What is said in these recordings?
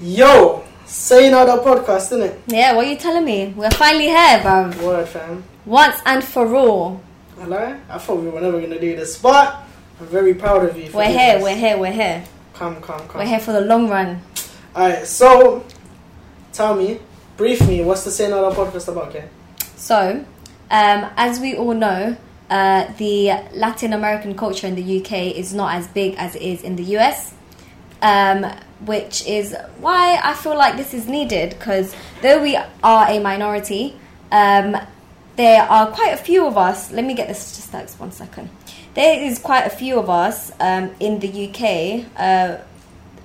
Yo, Say Nada podcast, isn't it? Yeah, what are you telling me? We're finally here, bro. Word, fam. Once and for all. Hello? I thought we were never gonna do this, but I'm very proud of you. We're here, this. we're here, we're here. Come, come, come. We're here for the long run. Alright, so tell me, brief me. What's the Say Nada podcast about? Okay. So, um, as we all know, uh, the Latin American culture in the UK is not as big as it is in the US, um, which is why I feel like this is needed because though we are a minority, um, there are quite a few of us. Let me get the statistics one second. There is quite a few of us um, in the UK. Uh,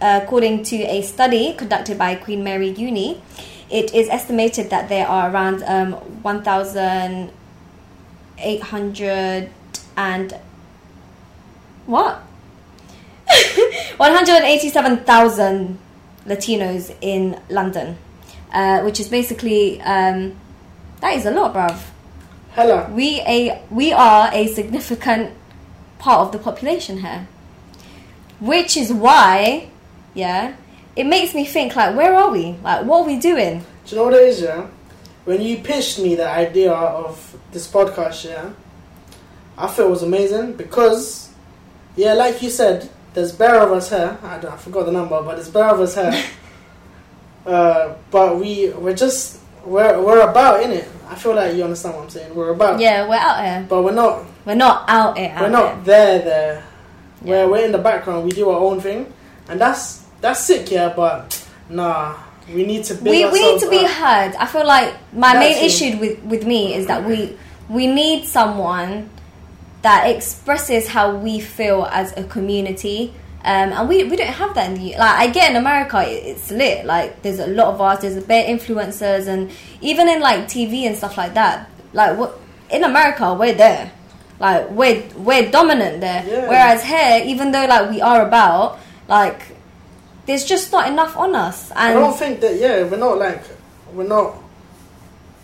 according to a study conducted by Queen Mary Uni, it is estimated that there are around um, 1,800 and what? 187,000 Latinos in London, uh, which is basically um, that is a lot, bruv. Hella. We a we are a significant part of the population here, which is why, yeah, it makes me think like, where are we? Like, what are we doing? Do you know what it is, yeah? When you pitched me the idea of this podcast, yeah, I felt it was amazing because, yeah, like you said, there's bare of us here. I, don't, I forgot the number, but there's bare of us here. uh, but we we're just we're we're about in it. I feel like you understand what I'm saying. We're about, Yeah, we're out here. but we're not. We're not out here. We're not here. there. There, Yeah. where we're in the background. We do our own thing, and that's that's sick, yeah. But nah, we need to. We, we need to be up. heard. I feel like my main issue with, with me is that we we need someone that expresses how we feel as a community. Um, and we, we don't have that in the like I get in America it- it's lit like there's a lot of us there's a bare influencers and even in like TV and stuff like that like what in America we're there like we're we're dominant there Yeah. whereas here even though like we are about like there's just not enough on us I don't think that. Yeah, we're not like we're not.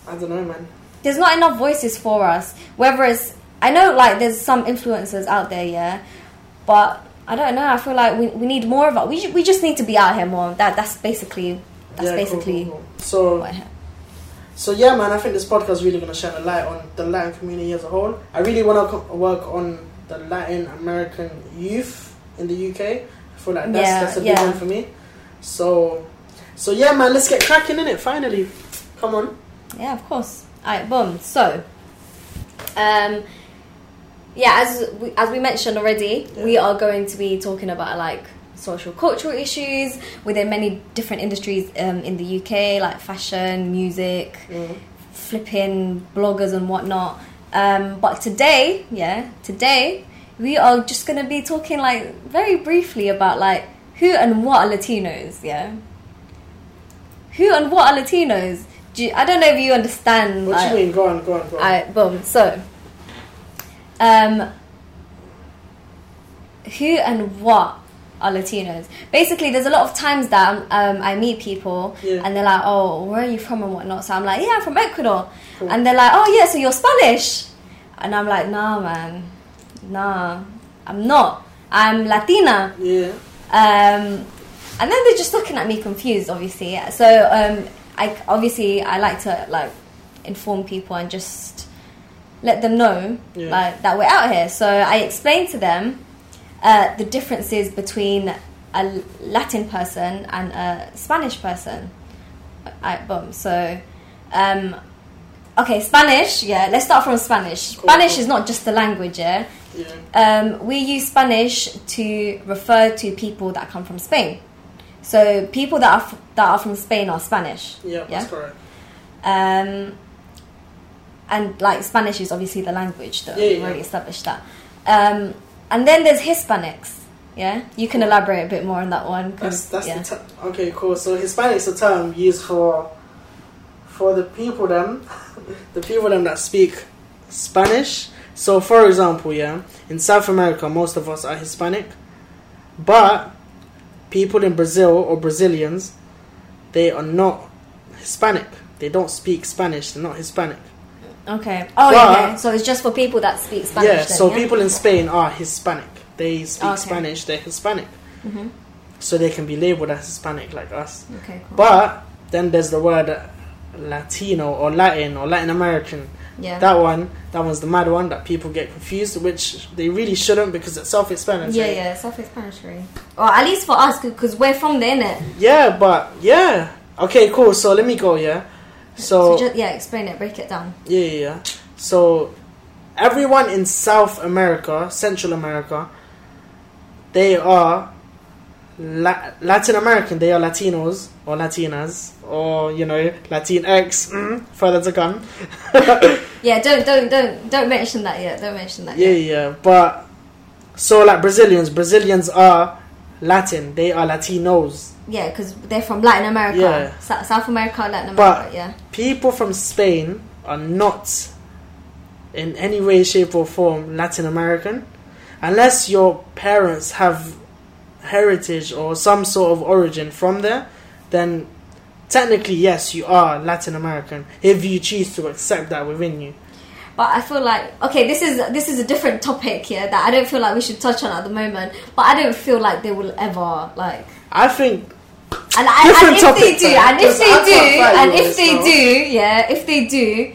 I don't know, man. there's not enough voices for us. Whether it's, I know like there's some influencers out there, yeah, but I don't know. I feel like we, we need more of it. We, we just need to be out here more. That that's basically that's Yeah, basically cool, cool. So what I. So yeah, man, I think this podcast is really gonna shine a light on the Latin community as a whole. I really want to work on the Latin American youth in the UK. I feel like that's Yeah, that's a big yeah. one for me. So, so yeah, man, let's get cracking in it. Finally, come on. Yeah, of course. Alright, boom. So, um, yeah, as we, as we mentioned already, Yeah. we are going to be talking about like social cultural issues within many different industries um, in the UK, like fashion, music, Mm. flipping bloggers and whatnot. Um, but today, yeah, today we are just gonna be talking like very briefly about like who and what are Latinos, yeah. Who and what are Latinos? Do you, I don't know if you understand. What like, do you mean? Go on, go on, go on. Alright, boom. So, um, who and what are Latinos? Basically, there's a lot of times that um, I meet people Yeah. and they're like, "Oh, where are you from and whatnot?" So I'm like, "Yeah, I'm from Ecuador," Cool. and they're like, "Oh, yeah, so you're Spanish?" And I'm like, "Nah, man, nah, I'm not. I'm Latina." yeah. Um, and then they're just looking at me confused, obviously. So um, I obviously I like to like inform people and just let them know Yeah. like that we're out here. So I explained to them uh, the differences between a Latin person and a Spanish person. I, boom. So, um, okay, Spanish. Yeah, let's start from Spanish. Cool, Spanish is not just the language. Yeah, Yeah. um, we use Spanish to refer to people that come from Spain. So people that are f- that are from Spain are Spanish. Yeah, Yeah? that's correct. Um, and like Spanish is obviously the language that Yeah, we've yeah. already established that. Um, and then there's Hispanics. Yeah, you can elaborate a bit more on that one. 'cause, That's that's yeah. the term. Okay, cool. So Hispanic's is a term used for for the people them, the people them that speak Spanish. So, for example, yeah, in South America, most of us are Hispanic, but people in Brazil or Brazilians, they are not Hispanic. They don't speak Spanish. They're not Hispanic. Okay. Oh, But- okay. So it's just for people that speak Spanish. yeah. then, so yeah? people in Spain are Hispanic. They speak Okay. Spanish. They're Hispanic. Mhm. so they can be labeled as Hispanic like us. Okay, cool. But then there's the word Latino or Latin or Latin American. yeah. That one, that one's the mad one that people get confused, which they really shouldn't because it's self-explanatory. yeah, yeah, self-explanatory. Or at least for us, because we're from there, innit? Yeah, but yeah. Okay, cool. So let me go. Yeah. So, just, yeah, explain it, break it down. yeah, yeah, yeah. So everyone in South America, Central America, they are La- Latin American. They are Latinos or Latinas or you know Latinx. Mm, further to come. Yeah, don't, don't, don't, don't mention that yet. Don't mention that Yeah, yet. yeah. Yeah but so like Brazilians, Brazilians are Latin. They are Latinos. Yeah, because they're from Latin America, Yeah. South America, Latin America. But- America. yeah. People from Spain are not in any way, shape, or form Latin American unless your parents have heritage or some sort of origin from there. Then technically, yes, you are Latin American if you choose to accept that within you. But I feel like okay, this is this is a different topic here that I don't feel like we should touch on at the moment. But I don't feel like they will ever like. I think And, I, Different and if topic, they do, though, and if they I do, can't fight and if they this, do, yeah, if they do,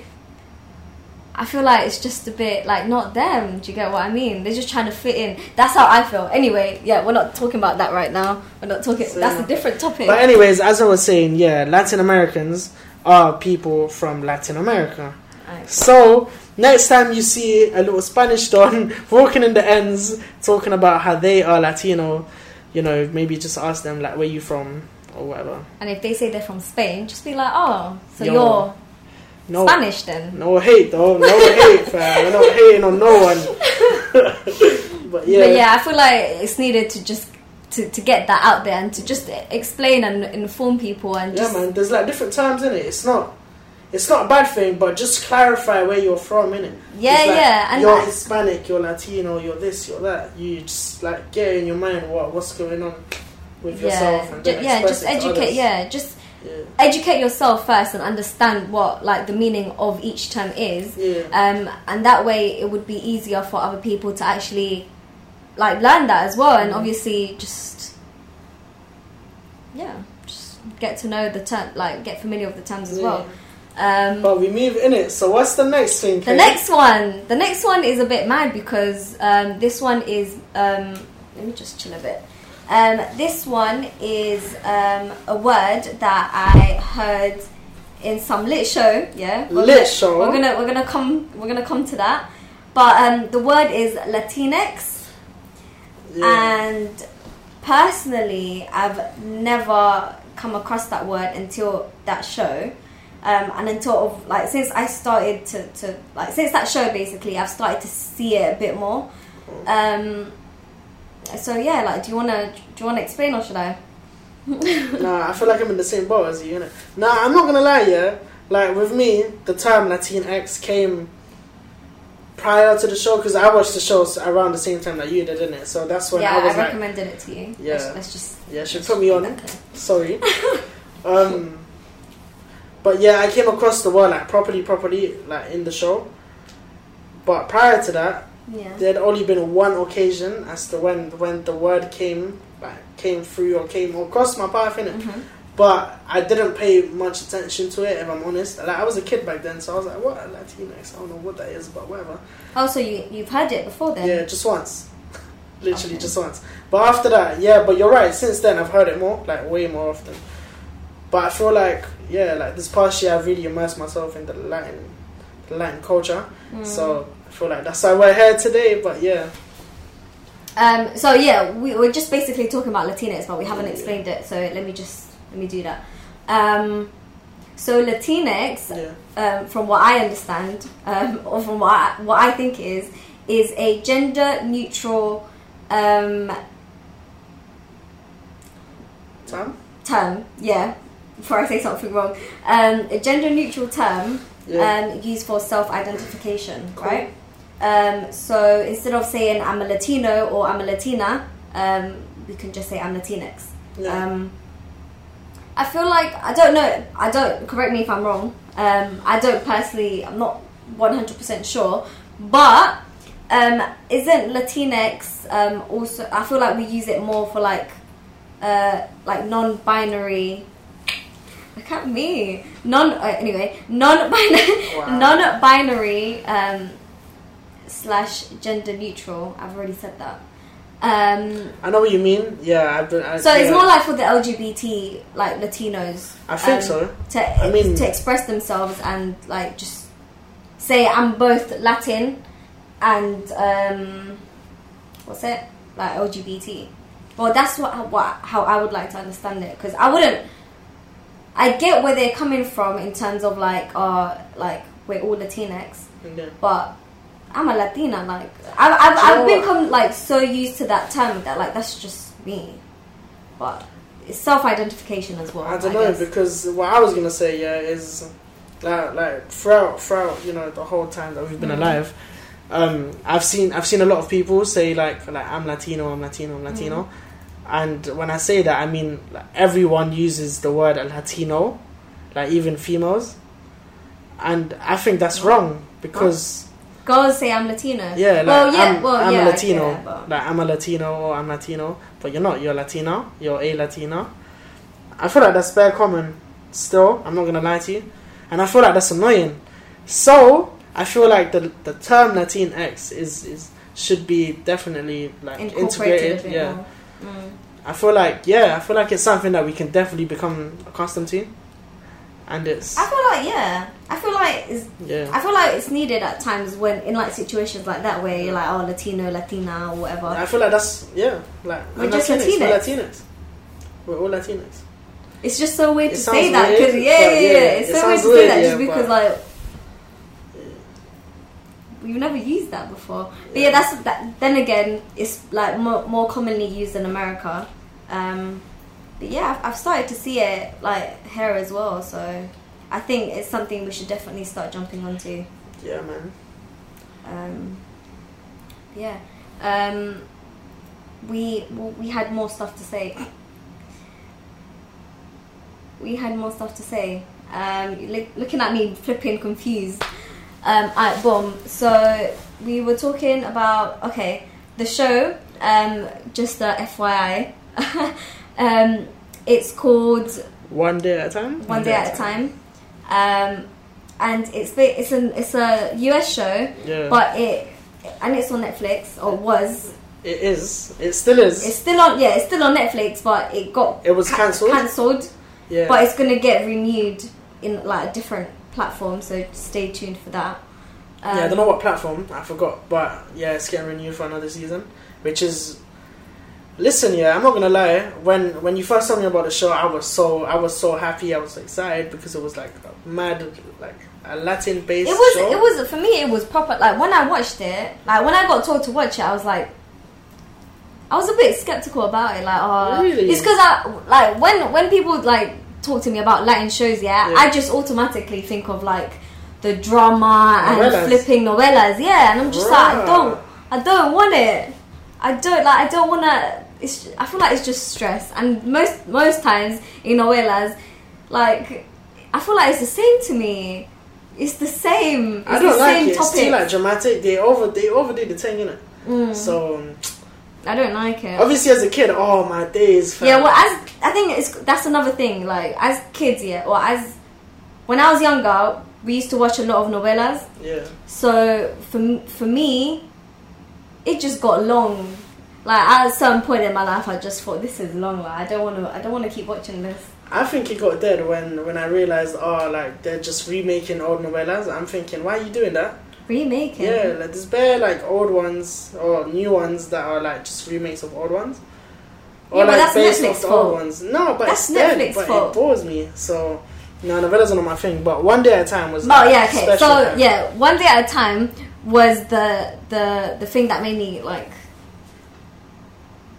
I feel like it's just a bit like not them. Do you get what I mean? They're just trying to fit in. That's how I feel. Anyway, yeah, we're not talking about that right now. We're not talking. So, that's a different topic. But anyways, as I was saying, yeah, Latin Americans are people from Latin America. Alright. So next time you see a little Spanish don walking in the ends talking about how they are Latino, you know, maybe just ask them like where you from or whatever. And if they say they're from Spain, just be like, oh, so Yo. you're No, Spanish then. no hate though, no hate, fam. We're not hating on no one. but yeah, But yeah, I feel like it's needed to just to, to get that out there and to just explain and inform people and yeah, man. There's like different terms in it. It's not. It's not a bad thing, but just clarify where you're from, innit? Yeah, like, yeah, and you're I- Hispanic, you're Latino, you're this, you're that. You just like get in your mind what what's going on with yourself, yeah, and ju- then yeah, just educate. Yeah, just yeah, educate yourself first and understand what like the meaning of each term is. yeah. Um, and that way it would be easier for other people to actually like learn that as well, and Mhm. obviously just yeah, just get to know the term, like get familiar with the terms as Yeah. well. Um, But we move in it. So what's the next thing? The next one, the next one is a bit mad because um, this one is. Um, let me just chill a bit. Um, this one is um, a word that I heard in some lit show. Yeah, We're Lit gonna- show? We're gonna we're gonna come we're gonna come to that. But um, the word is Latinx, Yeah. and personally, I've never come across that word until that show. Um, and until of like since I started to, to like since that show basically I've started to see it a bit more. Um, so yeah, like do you wanna do you wanna explain or should I? nah, I feel like I'm in the same boat as you. Innit? Nah, I'm not gonna lie. Yeah, like with me, the term Latinx came prior to the show because I watched the show around the same time that you did, didn't it? So that's when yeah, I I, was like, recommended it to you. Yeah. let's, let's just yeah, she put me on. Sorry. um, but yeah, I came across the word like properly, properly, like in the show. But prior to that, Yeah. there'd only been one occasion as to when when the word came like came through or came across my path in it. Mhm. But I didn't pay much attention to it if I'm honest. Like I was a kid back then, so I was like, "What Latinx? I don't know what that is, but whatever." Oh, so you you've heard it before then? Yeah, just once, literally Okay. just once. But after that, yeah. But you're right. Since then, I've heard it more, like way more often. But I feel like, yeah, like this past year, I've really immersed myself in the Latin, the Latin culture. Mm. So I feel like that's why we're here today. But yeah, Um, so yeah, we, we're just basically talking about Latinx, but we haven't explained it. So let me just let me do that. Um, so Latinx, yeah, um, from what I understand, um, or from what I, what I think is, is a gender neutral um, Sam. term. Yeah, before I say something wrong, um, a gender neutral term Yeah, um, used for self identification, Cool. right? Um, so instead of saying I'm a Latino or I'm a Latina, um, we can just say I'm Latinx. yeah. Um, I feel like I don't know. I don't correct me if I'm wrong. Um, I don't personally. I'm not 100 percent sure, but um, isn't Latinx um, also? I feel like we use it more for like uh, like non-binary. Look at me. Non. Uh, anyway, non-binary. Wow. Non-binary um, slash gender neutral. I've already said that. Um, I know what you mean. Yeah, I've been. I, so it's yeah. more like for the LGBT like Latinos. I think um, so. To I mean- to express themselves and like just say I'm both Latin and um, what's it like LGBT. Well, that's what, what how I would like to understand it because I wouldn't. I get where they're coming from in terms of like, uh, like we're all Latinx, Yeah. but I'm a Latina. Like I, I've, I've become like so used to that term that like that's just me. But it's self-identification as well. I don't know guess. because what I was gonna say yeah is like like throughout throughout you know the whole time that we've been Mhm. alive, um, I've seen I've seen a lot of people say like like I'm Latino I'm Latino I'm Latino, and when I say that I mean like, everyone uses the word Latino, like even females, and I think that's wrong because girls say I'm Latino. yeah like well, yeah, I'm, well, I'm yeah, a Latino but- like I'm a Latino or I'm Latino, but you're not. You're Latina. You're a Latina. I feel like that's bare common. Still, I'm not gonna lie to you, and I feel like that's annoying. So I feel like the the term Latinx is is should be definitely like integrated. Yeah. Mm. I feel like yeah, I feel like it's something that we can definitely become accustomed to, and it's I feel like yeah. I feel like it's, yeah. I feel like it's needed at times when in like situations like that where you're like oh Latino, Latina, or whatever. I feel like that's yeah, like We're just Latinx, We're Latinx. Latinx. We're all Latinx. It's just so weird It to sounds say that because yeah, yeah, yeah, yeah. It's it so weird sounds to say weird, that just yeah, because but- like we've never used that before. But yeah, that's that. Then again, it's like more, more commonly used in America. Um, but yeah, I've, I've started to see it like here as well. So I think it's something we should definitely start jumping onto. Yeah, man. Um, yeah. Um, we we had more stuff to say. We had more stuff to say. Um, look, looking at me flipping confused. Um, alright, boom. So we were talking about okay, the show. Um, just a FYI. um, it's called One day at a time. One Day at a Time. Um, and it's ba- it's an it's a US show, Yeah, but it and it's on Netflix or was. it is. It still is. It's still on yeah, it's still on Netflix, but it got It was cancelled? Cancelled, yeah. but it's gonna get renewed in like a different platform. So stay tuned for that. Um, yeah, I don't know what platform. I forgot, but yeah, it's getting renewed for another season, which is. Listen, yeah, I'm not gonna lie. When when you first told me about the show, I was so I was so happy. I was so excited because it was like a mad, like a Latin based. It was show. it was for me it was proper like when I watched it like when I got told to watch it I was like I was a bit skeptical about it like oh Really? it's because I like when when people like talk to me about Latin shows yeah, Yeah. I just automatically think of like the drama and Novelas. flipping novelas yeah and I'm just like I don't I don't want it I don't like I don't want to it's I feel like it's just stress and most most times in novelas like I feel like it's the same to me it's the same. It's I don't the like same it. It's too like dramatic. They over they overdid the thing, innit? Mm, So um, I don't like it. obviously, as a kid, oh my days. fam. Yeah, well, as I think it's that's another thing. Like as kids, yeah, or as when I was younger, we used to watch a lot of novelas. yeah. So for for me, it just got long. Like at certain point in my life, I just thought this is long. Like I don't want to. I don't want to keep watching this. I think it got dead when when I realized, oh, like they're just remaking old novelas. I'm thinking, why are you doing that? Remaking. Yeah, like there's bare like old ones or new ones that are like just remakes of old ones. Or Yeah, but like that's Netflix fault. old ones. No, but That's it's dead, Netflix but fault. it bores me. So no, novelas are not my thing. But one day at a time was. Oh like, yeah, okay. So time. yeah, one day at a time was the the the thing that made me like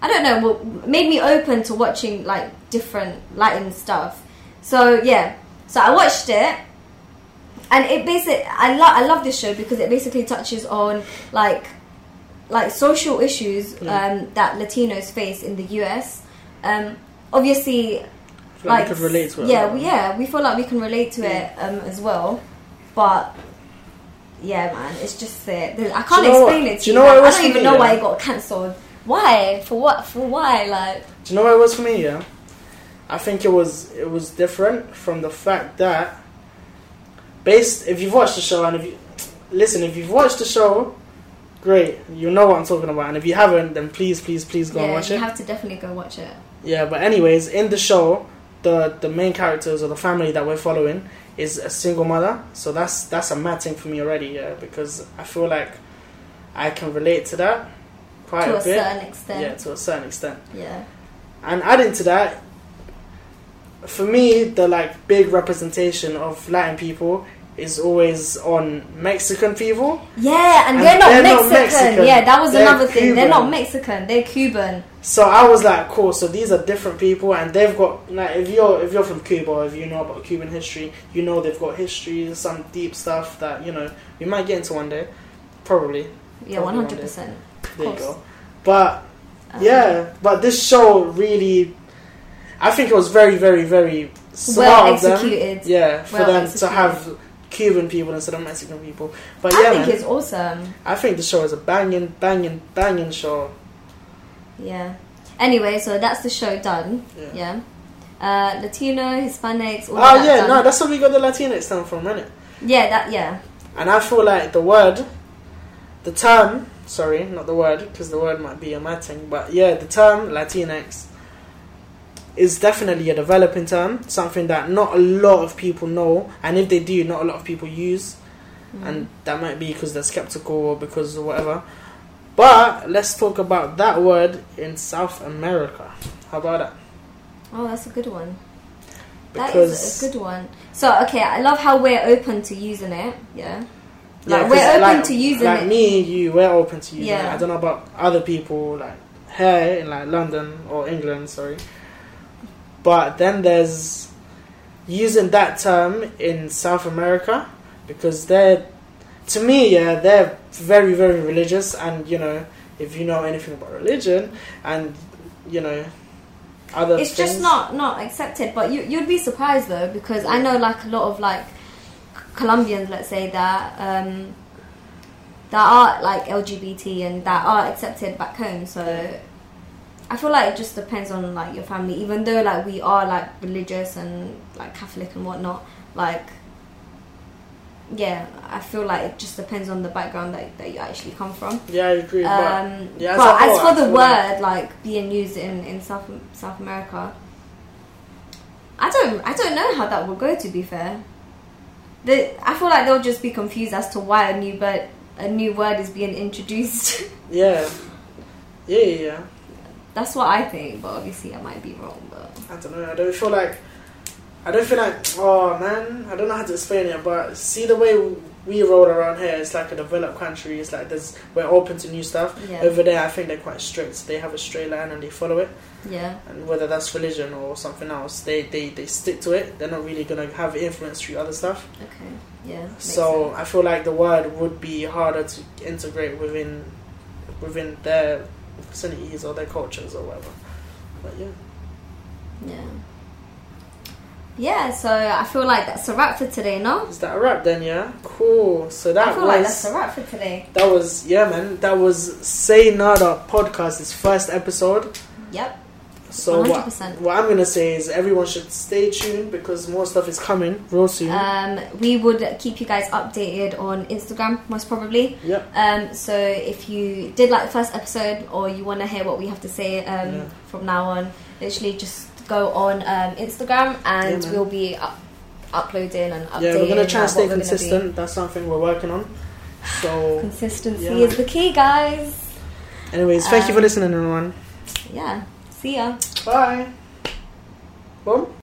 I don't know, well, made me open to watching like different Latin stuff. So yeah, so I watched it, and it basically I love I love this show because it basically touches on like like social issues Mm. um, that Latinos face in the US. Um, obviously, like, we could relate to it. yeah, we, yeah, we feel like we can relate to it um, as well, but yeah, man, it's just uh, I can't you what- explain it to do you you. know what I don't even know why it got cancelled. Why? For what? For why? Like, Do you know what it was for me? Yeah, I think it was it was different from the fact that based if you've watched the show and if you listen if you've watched the show, great, you know what I'm talking about, and if you haven't, then please please please go and yeah, watch you it. have to definitely go watch it. Yeah, but anyways, in the show, the the main characters or the family that we're following is a single mother. So that's that's a mad thing for me already, yeah, because I feel like I can relate to that to a, bit. certain extent. Yeah, to a certain extent. Yeah. And adding to that, for me, the like big representation of Latin people is always on Mexican people. Yeah, and, And they're, not, they're not Mexican. Mexican. Yeah, that was They're another thing. They're not Mexican. They're Cuban. So I was like, cool. So these are different people, and they've got like if you're if you're from Cuba, if you know about Cuban history, you know they've got history, some deep stuff that you know we might get into one day, probably. Yeah, one hundred percent. There you go. But Um, yeah, but this show really, I think it was very, very, very smart Well of them. executed. Yeah, for Well them to have Cuban people instead of Mexican people. But yeah, I think man, it's awesome. I think the show is a banging, banging, banging show. Yeah. Anyway, so that's the show done. Yeah. Yeah. Uh, Latino, Hispanics, Oh that yeah, done. no, that's what we got the Latinx term from, innit? Yeah, that yeah. And I feel like the word, the term, sorry, not the word, because the word might be a mad thing, but yeah, the term Latinx is definitely a developing term, something that not a lot of people know, and if they do, not a lot of people use, Mm. and that might be because they're skeptical or because of whatever. But let's talk about that word in South America. How about that? Oh, that's a good one. That Because is a good one. So okay, I love how we're open to using it. Yeah. Yeah, Like, we're open like- to using like it. me, you, we're open to using Yeah. it. I don't know about other people, like here in like London or England, sorry. But then there's using that term in South America because they're, to me, yeah, they're very, very religious, and you know, if you know anything about religion, and you know, other It's things, just not not accepted. But you you'd be surprised though because I know like a lot of like Colombians, let's say that um, that are like LGBT and that are accepted back home. So I feel like it just depends on like your family. Even though like we are like religious and like Catholic and whatnot, like yeah, I feel like it just depends on the background that, that you actually come from. Yeah, I agree. but Um, yeah, as but as for the word like- like, being used in, in South South America, I don't I don't know how that will go. To be fair, the, I feel like they'll just be confused as to why a new but a new word is being introduced. yeah, yeah, yeah, yeah. That's what I think, but obviously I might be wrong. But I don't know. I don't feel like. I don't feel like. Oh man, I don't know how to explain it. But see the way we roll around here. It's like a developed country. It's like there's we're open to new stuff. yeah, Over there, I think they're quite strict. They have a straight line and they follow it. yeah, And whether that's religion or something else, they they, they stick to it. They're not really gonna have influence through other stuff. okay, yeah. So sense. I feel like the word would be harder to integrate within within their vicinities or their cultures or whatever. But yeah. yeah, yeah. So I feel like that's a wrap for today. No, Is that a wrap then? Yeah, cool. So that I feel was like that's a wrap for today. that was yeah, man. That was Say Nada podcast. Its first episode. Yep. So what, 100%. what I'm gonna say is everyone should stay tuned because more stuff is coming real soon. Um, we would keep you guys updated on Instagram, most probably. yep. Um, so if you did like the first episode or you want to hear what we have to say um, Yeah. from now on, literally just go on um, Instagram and Yeah, we'll be up- uploading and updating. Yeah, we're gonna try and stay what we're gonna be. consistent. That's something we're working on. So, Consistency Yeah. is the key, guys. anyways, thank you for Um, listening, everyone. Yeah. See ya. Bye. Boom.